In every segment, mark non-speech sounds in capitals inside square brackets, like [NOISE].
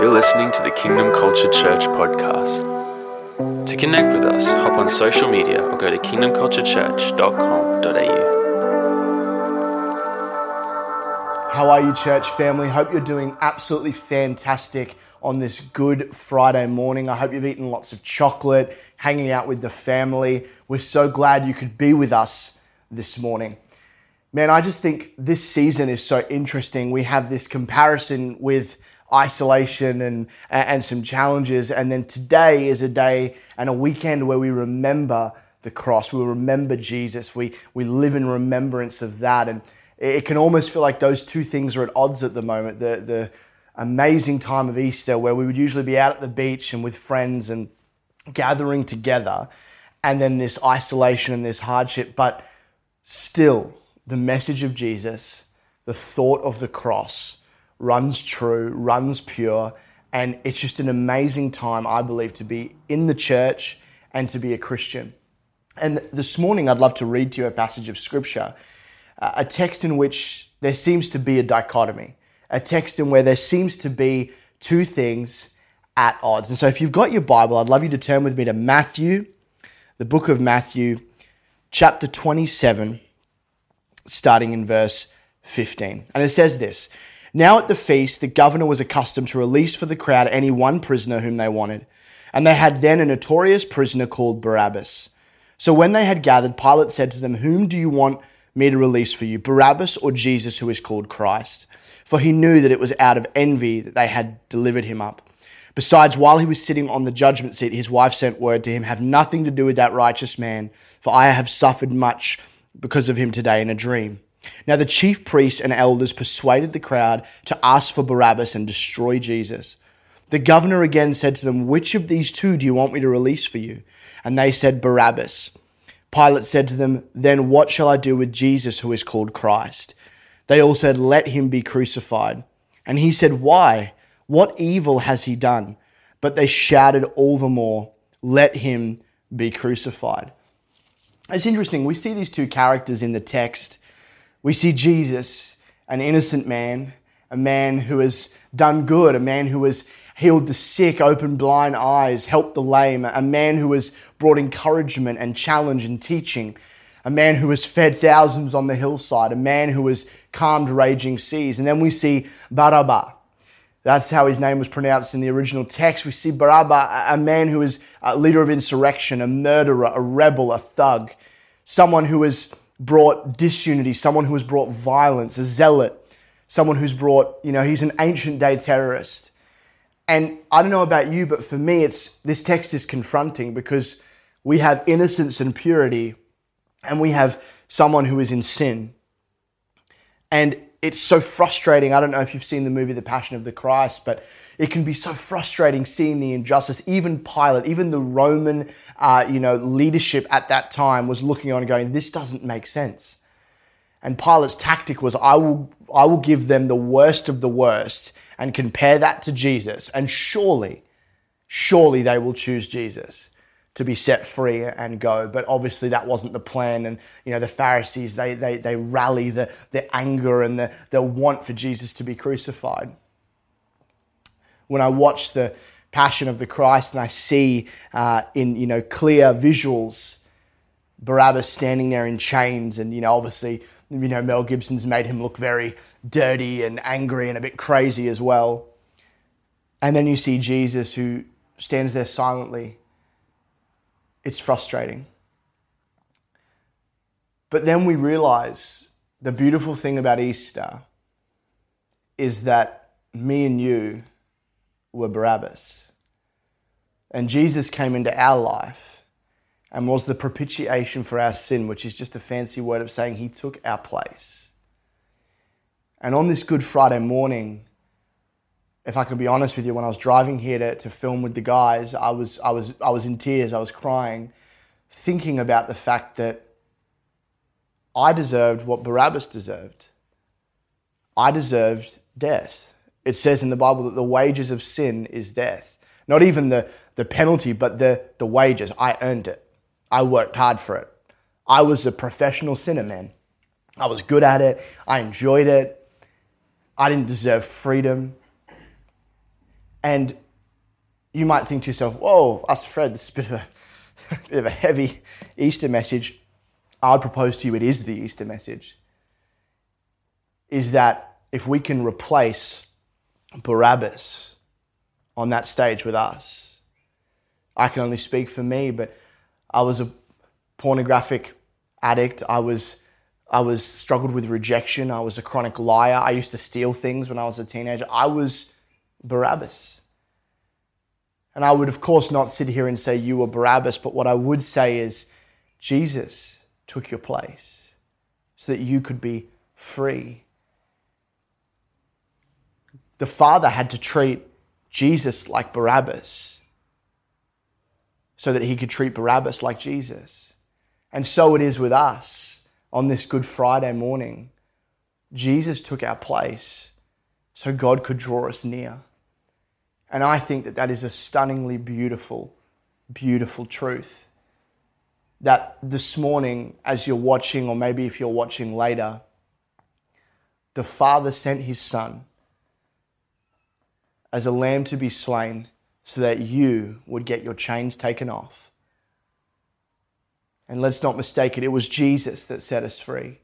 You're listening to the Kingdom Culture Church podcast. To connect with us, hop on social media or go to kingdomculturechurch.com.au. How are you, church family? Hope you're doing absolutely fantastic on this Good Friday morning. I hope you've eaten lots of chocolate, hanging out with the family. We're so glad you could be with us this morning. Man, I just think this season is so interesting. We have this comparison with isolation and, and some challenges. And then today is a day and a weekend where we remember the cross. We remember Jesus. We, we live in remembrance of that. And it can almost feel like those two things are at odds at the moment. The, the amazing time of Easter where we would usually be out at the beach and with friends and gathering together. And then this isolation and this hardship. But still, the message of Jesus, the thought of the cross, runs true, runs pure, and it's just an amazing time, I believe, to be in the church and to be a Christian. And this morning, I'd love to read to you a passage of scripture, a text in which there seems to be a dichotomy, a text in where there seems to be two things at odds. And so, if you've got your Bible, I'd love you to turn with me to Matthew, the book of Matthew, chapter 27, starting in verse 15. And it says this now at the feast, the governor was accustomed to release for the crowd any one prisoner whom they wanted. And they had then a notorious prisoner called Barabbas. So when they had gathered, Pilate said to them, Whom do you want me to release for you, Barabbas or Jesus, who is called Christ? For he knew that it was out of envy that they had delivered him up. Besides, while he was sitting on the judgment seat, his wife sent word to him, Have nothing to do with that righteous man, for I have suffered much because of him today in a dream. Now the chief priests and elders persuaded the crowd to ask for Barabbas and destroy Jesus. The governor again said to them, Which of these two do you want me to release for you? And they said, Barabbas. Pilate said to them, Then what shall I do with Jesus who is called Christ? They all said, Let him be crucified. And he said, Why? What evil has he done? But they shouted all the more, Let him be crucified. It's interesting. We see these two characters in the text we see Jesus, an innocent man, a man who has done good, a man who has healed the sick, opened blind eyes, helped the lame, a man who has brought encouragement and challenge and teaching, a man who has fed thousands on the hillside, a man who has calmed raging seas. And then we see Barabbas. That's how his name was pronounced in the original text. We see Barabbas, a man who is a leader of insurrection, a murderer, a rebel, a thug, someone who is brought disunity, someone who has brought violence, a zealot, someone who's brought, you know, he's an ancient day terrorist. And I don't know about you, but for me, it's this text is confronting because we have innocence and purity, and we have someone who is in sin. And it's so frustrating. I don't know if you've seen the movie The Passion of the Christ, but it can be so frustrating seeing the injustice. Even Pilate, even the Roman, uh, you know, leadership at that time was looking on going, "This doesn't make sense." And Pilate's tactic was, "I will, I will give them the worst of the worst and compare that to Jesus, and surely, surely they will choose Jesus." To be set free and go. But obviously that wasn't the plan. And you know, the Pharisees they they they rally the, the anger and the, the want for Jesus to be crucified when I watch the Passion of the Christ and I see uh, in you know clear visuals Barabbas standing there in chains, and you know obviously you know Mel Gibson's made him look very dirty and angry and a bit crazy as well. And then you see Jesus who stands there silently. It's frustrating. But then we realize the beautiful thing about Easter is that me and you were Barabbas. And Jesus came into our life and was the propitiation for our sin, which is just a fancy word of saying he took our place. And on this Good Friday morning, if I can be honest with you, when I was driving here to, to film with the guys, I was, I, was, I was in tears, I was crying, thinking about the fact that I deserved what Barabbas deserved. I deserved death it says in the Bible that the wages of sin is death. Not even the, the penalty, but the, the wages. I earned it. I worked hard for it. I was a professional sinner, man. I was good at it. I enjoyed it. I didn't deserve freedom. And you might think to yourself, whoa, us Fred, this is a bit of a, a [LAUGHS] bit of a heavy Easter message. I'd propose to you it is the Easter message. Is that if we can replace Barabbas on that stage with us, I can only speak for me, but I was a pornographic addict. I was I was struggled with rejection. I was a chronic liar. I used to steal things when I was a teenager. I was Barabbas. And I would, of course, not sit here and say you were Barabbas, but what I would say is Jesus took your place so that you could be free. The Father had to treat Jesus like Barabbas so that he could treat Barabbas like Jesus. And so it is with us on this Good Friday morning. Jesus took our place so God could draw us near. And I think that that is a stunningly beautiful, beautiful truth. That this morning, as you're watching, or maybe if you're watching later, the Father sent his Son as a lamb to be slain so that you would get your chains taken off. And let's not mistake it, it was Jesus that set us free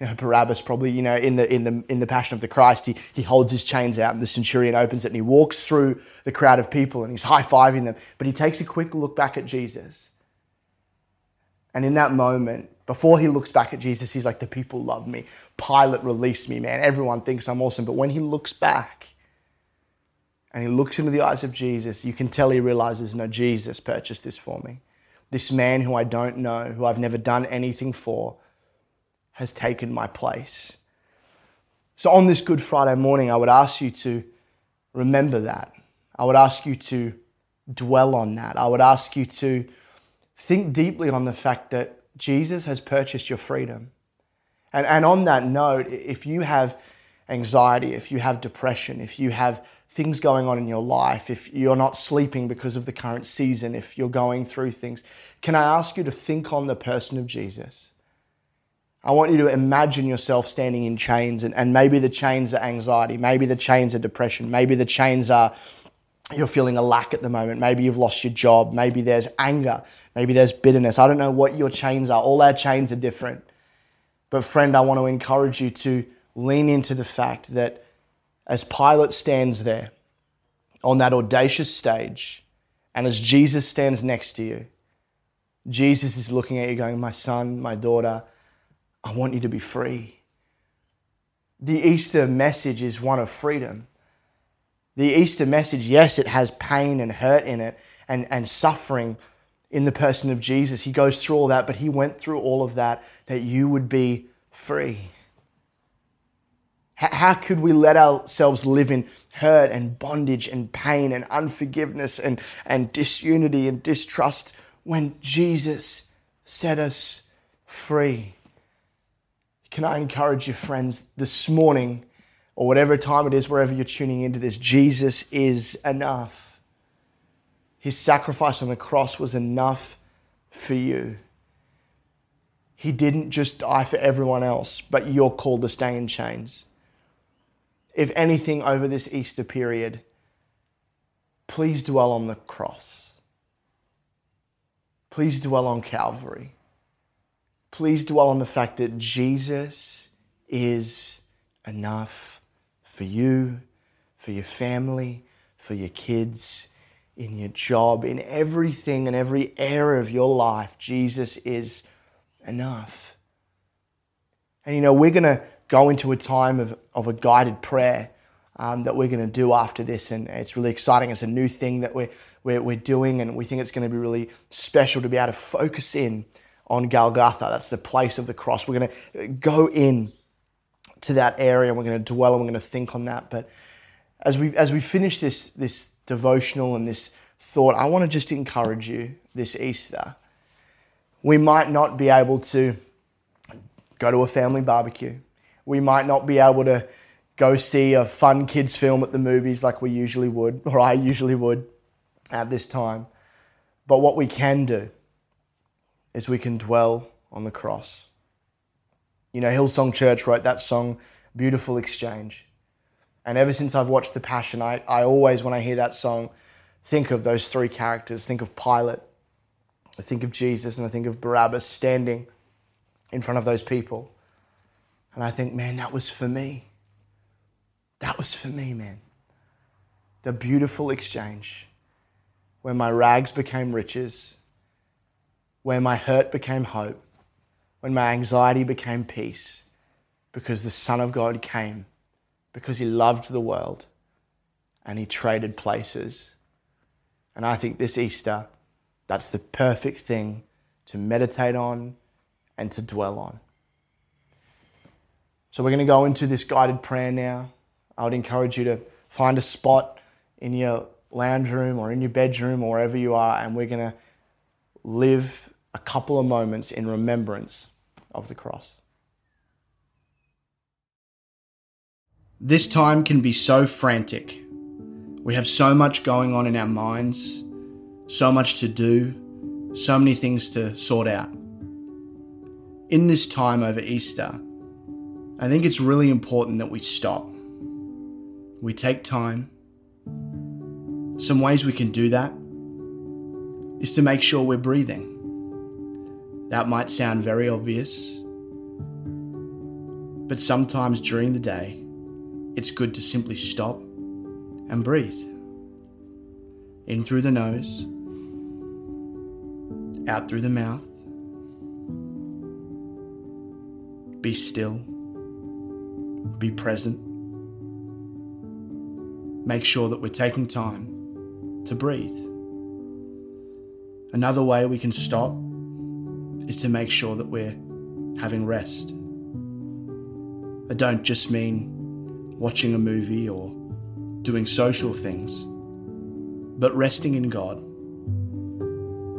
you know, Barabbas probably, you know, in the, in the, in the Passion of the Christ, he, he holds his chains out and the centurion opens it and he walks through the crowd of people and he's [LAUGHS] high fiving them. But he takes a quick look back at Jesus. And in that moment, before he looks back at Jesus, he's like, the people love me. Pilate released me, man. Everyone thinks I'm awesome. But when he looks back and he looks into the eyes of Jesus, you can tell he realizes, no, Jesus purchased this for me. This man who I don't know, who I've never done anything for, has taken my place. So, on this Good Friday morning, I would ask you to remember that. I would ask you to dwell on that. I would ask you to think deeply on the fact that Jesus has purchased your freedom. And, and on that note, if you have anxiety, if you have depression, if you have things going on in your life, if you're not sleeping because of the current season, if you're going through things, can I ask you to think on the person of Jesus? I want you to imagine yourself standing in chains, and, and maybe the chains are anxiety, maybe the chains are depression, maybe the chains are you're feeling a lack at the moment, maybe you've lost your job, maybe there's anger, maybe there's bitterness. I don't know what your chains are. All our chains are different. But, friend, I want to encourage you to lean into the fact that as Pilate stands there on that audacious stage, and as Jesus stands next to you, Jesus is looking at you going, My son, my daughter, I want you to be free. The Easter message is one of freedom. The Easter message, yes, it has pain and hurt in it and, and suffering in the person of Jesus. He goes through all that, but he went through all of that that you would be free. How could we let ourselves live in hurt and bondage and pain and unforgiveness and, and disunity and distrust when Jesus set us free? Can I encourage you, friends, this morning, or whatever time it is, wherever you're tuning into this, Jesus is enough. His sacrifice on the cross was enough for you. He didn't just die for everyone else, but you're called to stay in chains. If anything, over this Easter period, please dwell on the cross. Please dwell on Calvary please dwell on the fact that Jesus is enough for you, for your family, for your kids, in your job, in everything and every area of your life. Jesus is enough. And you know, we're going to go into a time of, of a guided prayer um, that we're going to do after this. And it's really exciting. It's a new thing that we're, we're, we're doing, and we think it's going to be really special to be able to focus in on Golgotha. That's the place of the cross. We're going to go in to that area and we're going to dwell and we're going to think on that. But as we as we finish this this devotional and this thought, I want to just encourage you this Easter. We might not be able to go to a family barbecue. We might not be able to go see a fun kids film at the movies like we usually would, or I usually would at this time. But what we can do is we can dwell on the cross. You know, Hillsong Church wrote that song, Beautiful Exchange. And ever since I've watched The Passion, I, I always, when I hear that song, think of those three characters. Think of Pilate, I think of Jesus, and I think of Barabbas standing in front of those people. And I think, man, that was for me. That was for me, man. The beautiful exchange where my rags became riches, where my hurt became hope, when my anxiety became peace, because the Son of God came, because he loved the world and he traded places. And I think this Easter, that's the perfect thing to meditate on and to dwell on. So we're going to go into this guided prayer now. I would encourage you to find a spot in your lounge room or in your bedroom or wherever you are, and we're going to live a couple of moments in remembrance of the cross. This time can be so frantic. We have so much going on in our minds, so much to do, so many things to sort out. In this time over Easter, I think it's really important that we stop. We take time. Some ways we can do that is to make sure we're breathing. That might sound very obvious, but sometimes during the day, it's good to simply stop and breathe. In through the nose, out through the mouth. Be still. Be present. Make sure that we're taking time to breathe. Another way we can stop is to make sure that we're having rest. I don't just mean watching a movie or doing social things, but resting in God,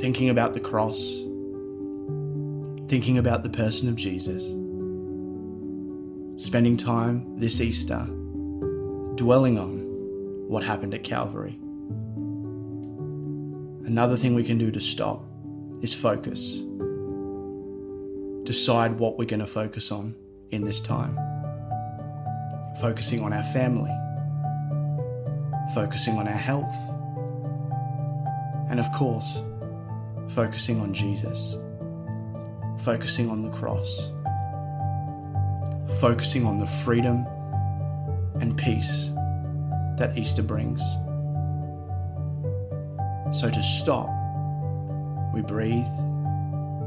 thinking about the cross, thinking about the person of Jesus, spending time this Easter dwelling on what happened at Calvary. Another thing we can do to stop is focus. Decide what we're going to focus on in this time. Focusing on our family, focusing on our health, and of course, focusing on Jesus, focusing on the cross, focusing on the freedom and peace that Easter brings. So to stop, we breathe,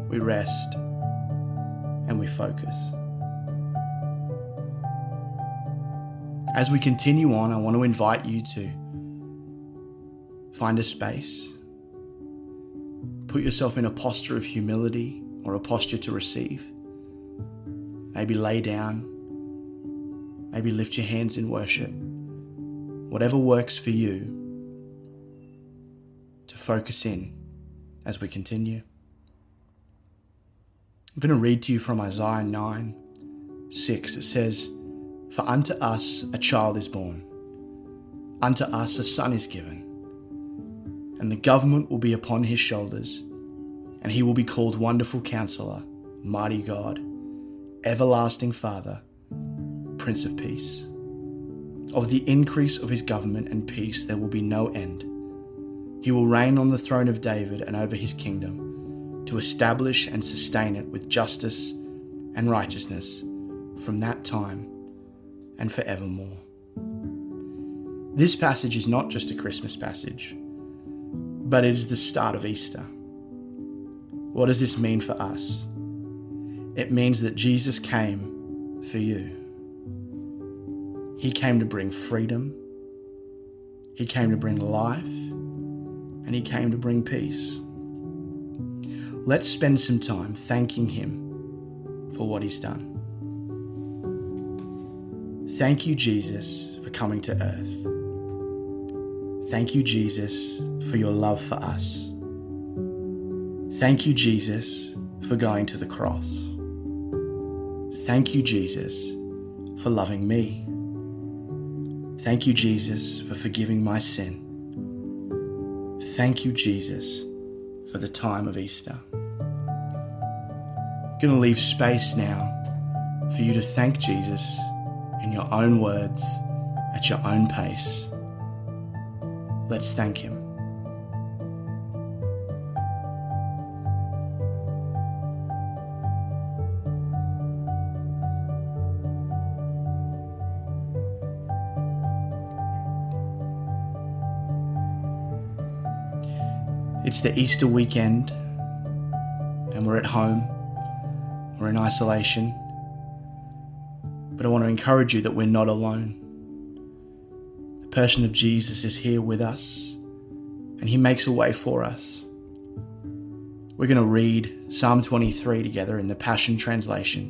we rest, and we focus. As we continue on, I want to invite you to find a space. Put yourself in a posture of humility or a posture to receive. Maybe lay down. Maybe lift your hands in worship. Whatever works for you to focus in as we continue. I'm going to read to you from Isaiah 9 6. It says, for unto us a child is born, unto us a son is given, and the government will be upon his shoulders, and he will be called Wonderful Counselor, Mighty God, Everlasting Father, Prince of Peace. Of the increase of his government and peace there will be no end. He will reign on the throne of David and over his kingdom, to establish and sustain it with justice and righteousness from that time and forevermore. This passage is not just a Christmas passage, but it is the start of Easter. What does this mean for us? It means that Jesus came for you. He came to bring freedom, He came to bring life, and He came to bring peace. Let's spend some time thanking Him for what He's done. Thank you, Jesus, for coming to earth. Thank you, Jesus, for your love for us. Thank you, Jesus, for going to the cross. Thank you, Jesus, for loving me. Thank you, Jesus, for forgiving my sin. Thank you, Jesus, for the time of Easter. I'm going to leave space now for you to thank Jesus in your own words at your own pace. Let's thank Him. It's the Easter weekend, and we're at home, we're in isolation. But I want to encourage you that we're not alone. The person of Jesus is here with us, and He makes a way for us. We're going to read Psalm 23 together in the Passion Translation.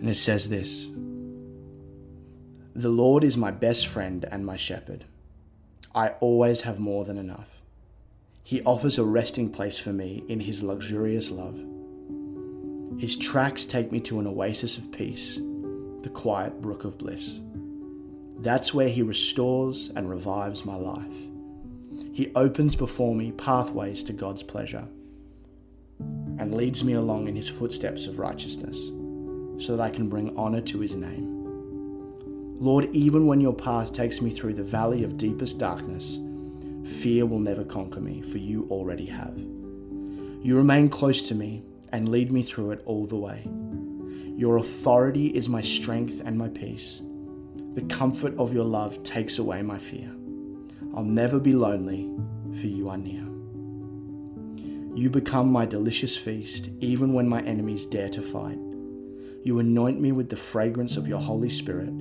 And it says this The Lord is my best friend and my shepherd. I always have more than enough. He offers a resting place for me in His luxurious love. His tracks take me to an oasis of peace, the quiet brook of bliss. That's where He restores and revives my life. He opens before me pathways to God's pleasure and leads me along in His footsteps of righteousness so that I can bring honor to His name. Lord, even when your path takes me through the valley of deepest darkness, Fear will never conquer me, for you already have. You remain close to me and lead me through it all the way. Your authority is my strength and my peace. The comfort of your love takes away my fear. I'll never be lonely, for you are near. You become my delicious feast, even when my enemies dare to fight. You anoint me with the fragrance of your Holy Spirit.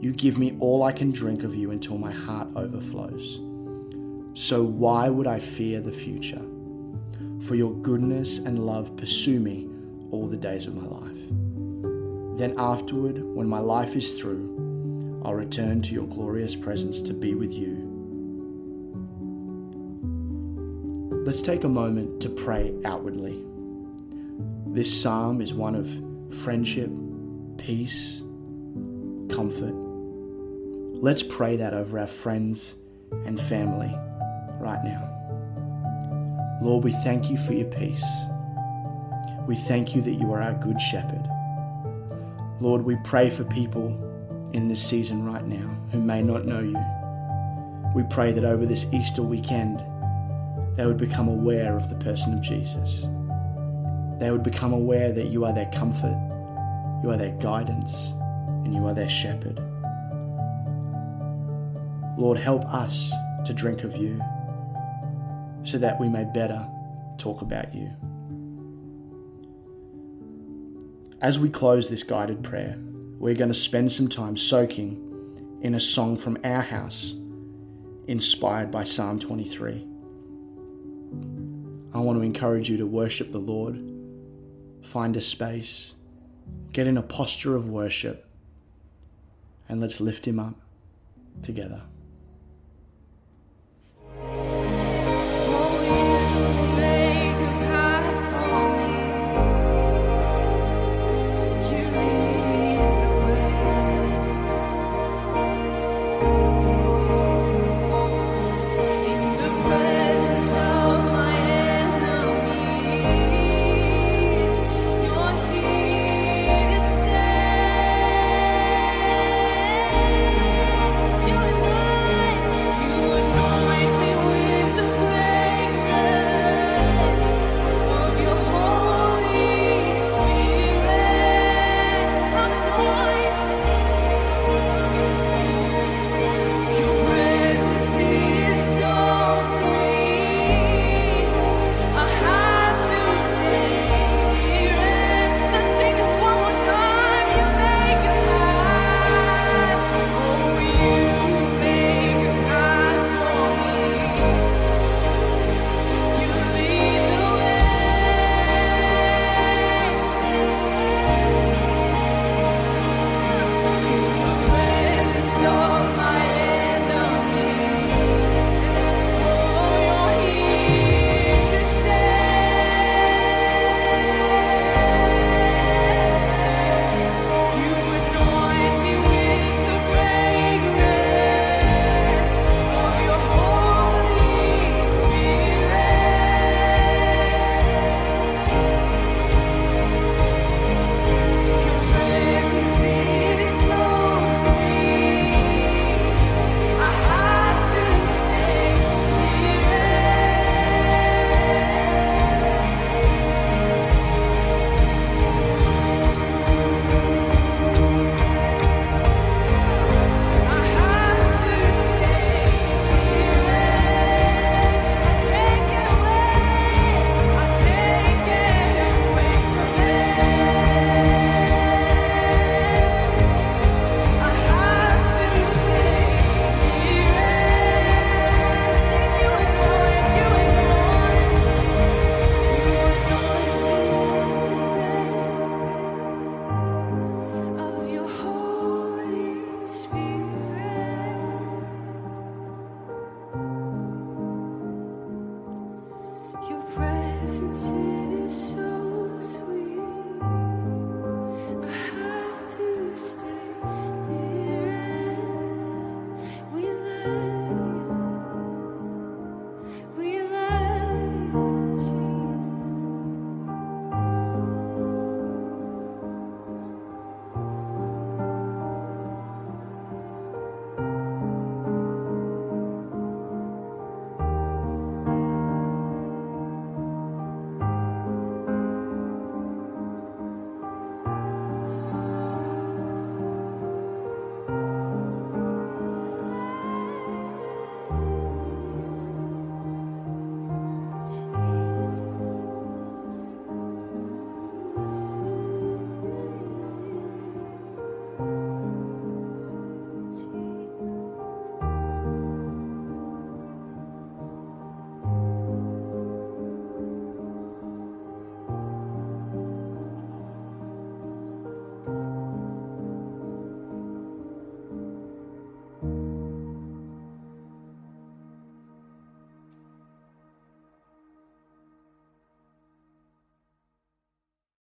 You give me all I can drink of you until my heart overflows. So why would I fear the future? For your goodness and love pursue me all the days of my life. Then afterward, when my life is through, I'll return to your glorious presence to be with you. Let's take a moment to pray outwardly. This psalm is one of friendship, peace, comfort. Let's pray that over our friends and family right now. Lord, we thank you for your peace. We thank you that you are our good shepherd. Lord, we pray for people in this season right now who may not know you. We pray that over this Easter weekend, they would become aware of the person of Jesus. They would become aware that you are their comfort, you are their guidance, and you are their shepherd. Lord, help us to drink of you so that we may better talk about you. As we close this guided prayer, we're going to spend some time soaking in a song from our house inspired by Psalm 23. I want to encourage you to worship the Lord, find a space, get in a posture of worship, and let's lift Him up together. see.